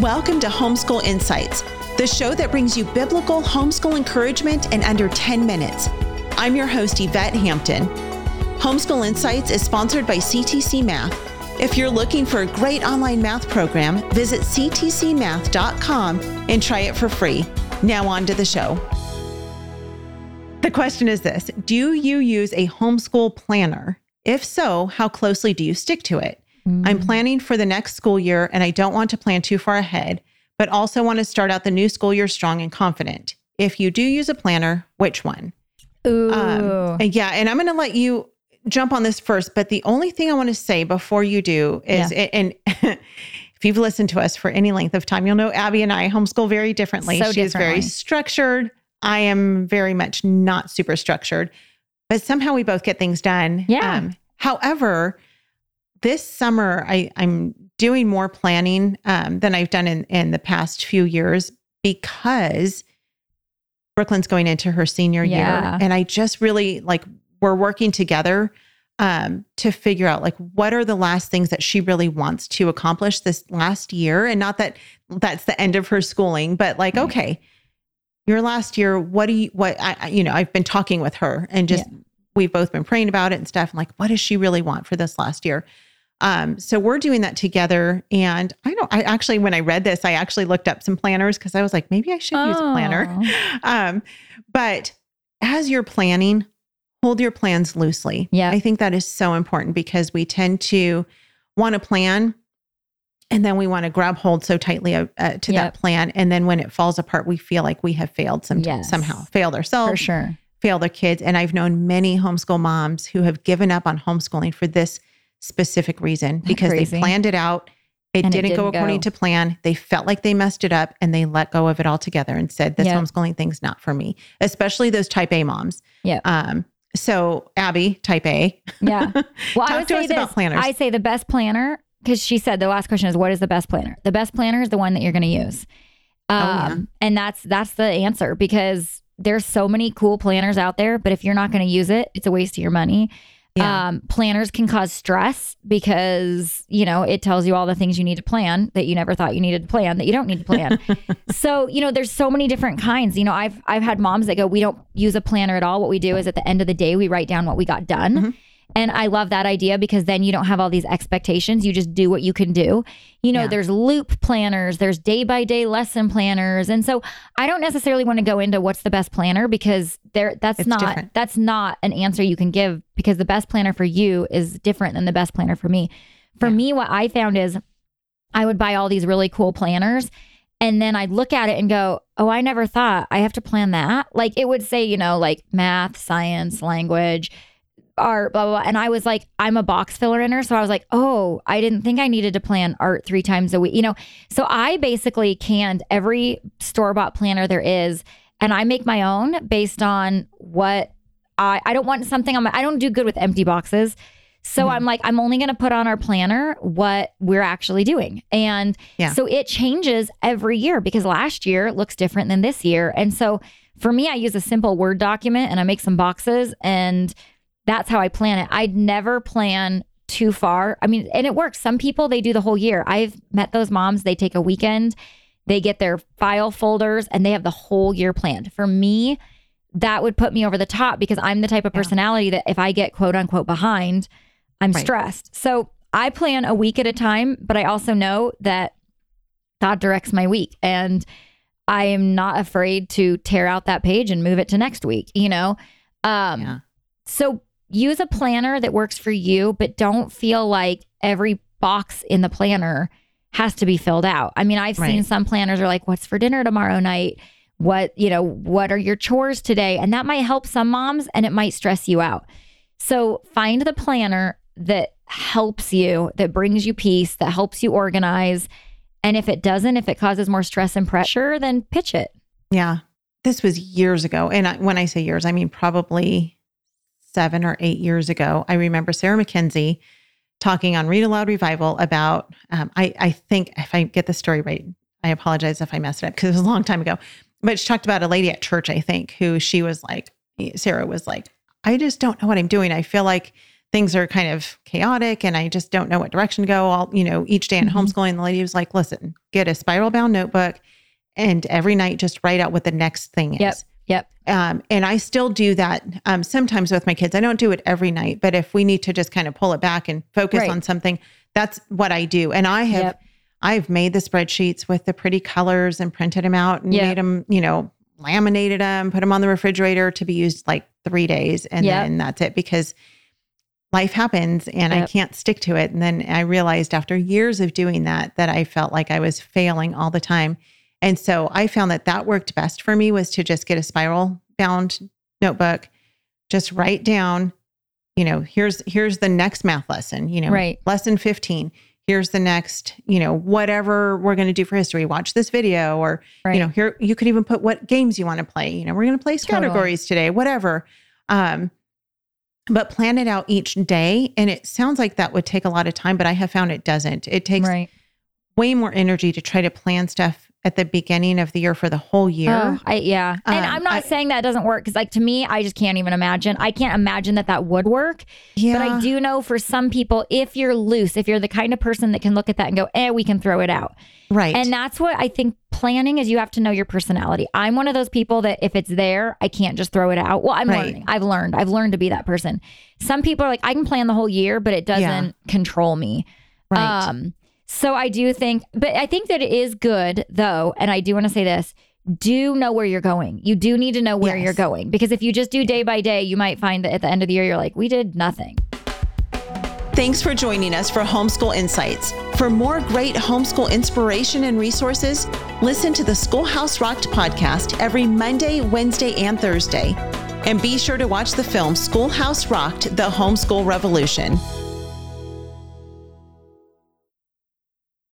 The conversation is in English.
Welcome to Homeschool Insights, the show that brings you biblical homeschool encouragement in under 10 minutes. I'm your host, Yvette Hampton. Homeschool Insights is sponsored by CTC Math. If you're looking for a great online math program, visit ctcmath.com and try it for free. Now, on to the show. The question is this Do you use a homeschool planner? If so, how closely do you stick to it? I'm planning for the next school year and I don't want to plan too far ahead, but also want to start out the new school year strong and confident. If you do use a planner, which one? Ooh. Um, and yeah, and I'm going to let you jump on this first, but the only thing I want to say before you do is, and if you've listened to us for any length of time, you'll know Aby and I homeschool very differently. So she is very structured. I am very much not super structured, but somehow we both get things done. Um, Yeah. however, this summer I, I'm doing more planning um, than I've done in, in the past few years because Brooklyn's going into her senior Yeah. year. And I just really like we're working together um, to figure out like what are the last things that she really wants to accomplish this last year. And not that that's the end of her schooling, but like, Right. okay, your last year, what do you, what, I, I- you know, I've been talking with her and just, we've both been praying about it and stuff. And like, what does she really want for this last year? Um, so we're doing that together. And I don't, I actually, when I read this, I actually looked up some planners because I was like, maybe I should use a planner. Oh. Um, but as you're planning, hold your plans loosely. Yeah. I think that is so important because we tend to want to plan and then we want to grab hold so tightly uh, uh, to Yep. that plan. And then when it falls apart, we feel like we have failed some, Yes. somehow, failed ourselves, For sure. failed our kids. And I've known many homeschool moms who have given up on homeschooling for this specific reason because Crazy. they planned it out. It And it didn't, go according go. to plan. They felt like they messed it up and they let go of it altogether and said, This Yeah. homeschooling thing's not for me, especially those type A moms. Yeah. Um, so Aby, type A. Yeah. Well, Talk I would to say us about planners. I say the best planner because she said the last question is what is the best planner? The best planner is the one that you're going to use. Um, Oh, yeah. and that's that's the answer because there's so many cool planners out there, but if you're not going to use it, it's a waste of your money. Yeah. Um, planners can cause stress because you know it tells you all the things you need to plan that you never thought you needed to plan that you don't need to plan. so you know, there's so many different kinds. You know, I've I've had moms that go, we don't use a planner at all. What we do is at the end of the day, we write down what we got done. Mhm. And I love that idea because then you don't have all these expectations. You just do what you can do. You know, Yeah. there's loop planners, there's day by day lesson planners. And so I don't necessarily want to go into what's the best planner because there that's It's not different. that's not an answer you can give because the best planner for you is different than the best planner for me. For Yeah. me, what I found is I would buy all these really cool planners and then I'd look at it and go, Oh, I never thought I have to plan that. Like it would say, you know, like math, science, language, art, blah, blah, blah. And I was like, I'm a box filler in her. So I was like, oh, I didn't think I needed to plan art three times a week, you know? So I basically canned every store bought planner there is. And I make my own based on what I, I don't want something on my, I don't do good with empty boxes. So Mhm. I'm like, I'm only going to put on our planner what we're actually doing. And Yeah. so it changes every year because last year looks different than this year. And so for me, I use a simple Word document and I make some boxes and that's how I plan it. I'd never plan too far. I mean, and it works. Some people, they do the whole year. I've met those moms, they take a weekend, they get their file folders, and they have the whole year planned. For me, that would put me over the top because I'm the type of Yeah. personality that if I get quote unquote behind, I'm Right. stressed. So I plan a week at a time, but I also know that God directs my week. And I am not afraid to tear out that page and move it to next week, you know? Um, Yeah. So use a planner that works for you, but don't feel like every box in the planner has to be filled out. I mean, I've seen some planners are like, what's for dinner tomorrow night? What, you know, what are your chores today? And that might help some moms and it might stress you out. So find the planner that helps you, that brings you peace, that helps you organize. And if it doesn't, if it causes more stress and pressure, then pitch it. Yeah. This was years ago. And I, when I say years, I mean probably seven or eight years ago. I remember Sarah McKenzie talking on Read Aloud Revival about, um, I, I think if I get the story right, I apologize if I messed it up because it was a long time ago. But she talked about a lady at church, I think, who she was like, Sarah was like, I just don't know what I'm doing. I feel like things are kind of chaotic and I just don't know what direction to go. All, you know, each day in Mhm. homeschooling, the lady was like, listen, get a spiral bound notebook and every night just write out what the next thing is. Yep. Yep. Um, and I still do that um, sometimes with my kids. I don't do it every night, but if we need to just kind of pull it back and focus Right. on something, that's what I do. And I have, Yep. I've made the spreadsheets with the pretty colors and printed them out and Yep. made them, you know, laminated them, put them on the refrigerator to be used like three days, and Yep. then that's it because life happens and I can't stick to it. And then I realized after years of doing that that I felt like I was failing all the time. And so I found that that worked best for me was to just get a spiral bound notebook, just write down, you know, here's here's the next math lesson, you know, Right. lesson 15. Here's the next, you know, whatever we're going to do for history. Watch this video or Right. you know, here you could even put what games you want to play. You know, we're going to play Totally. categories today, whatever. Um but plan it out each day and it sounds like that would take a lot of time, but I have found it doesn't. It takes right. way more energy to try to plan stuff at the beginning of the year for the whole year. Oh, I, yeah. and Um, I'm not I- saying that doesn't work because, like, to me, I just can't even imagine. I can't imagine that that would work. yeah. But I do know for some people, if you're loose, if you're the kind of person that can look at that and go, eh, we can throw it out. Right. And that's what I think planning is you have to know your personality. I'm one of those people that if it's there, I can't just throw it out. Well, I'm Right. learning. I've learned. I've learned to be that person. Some people are like, I can plan the whole year, but it doesn't Yeah. control me. right. Um, so I do think, but I think that it is good though, and I do want to say this: do know where you're going. You do need to know where Yes. you're going because if you just do day by day, you might find that at the end of the year you're like, we did nothing. Thanks for joining us for Homeschool Insights. For more great homeschool inspiration and resources, listen to the Schoolhouse Rocked podcast every Monday, Wednesday, and Thursday. And be sure to watch the film Schoolhouse Rocked The Homeschool Revolution.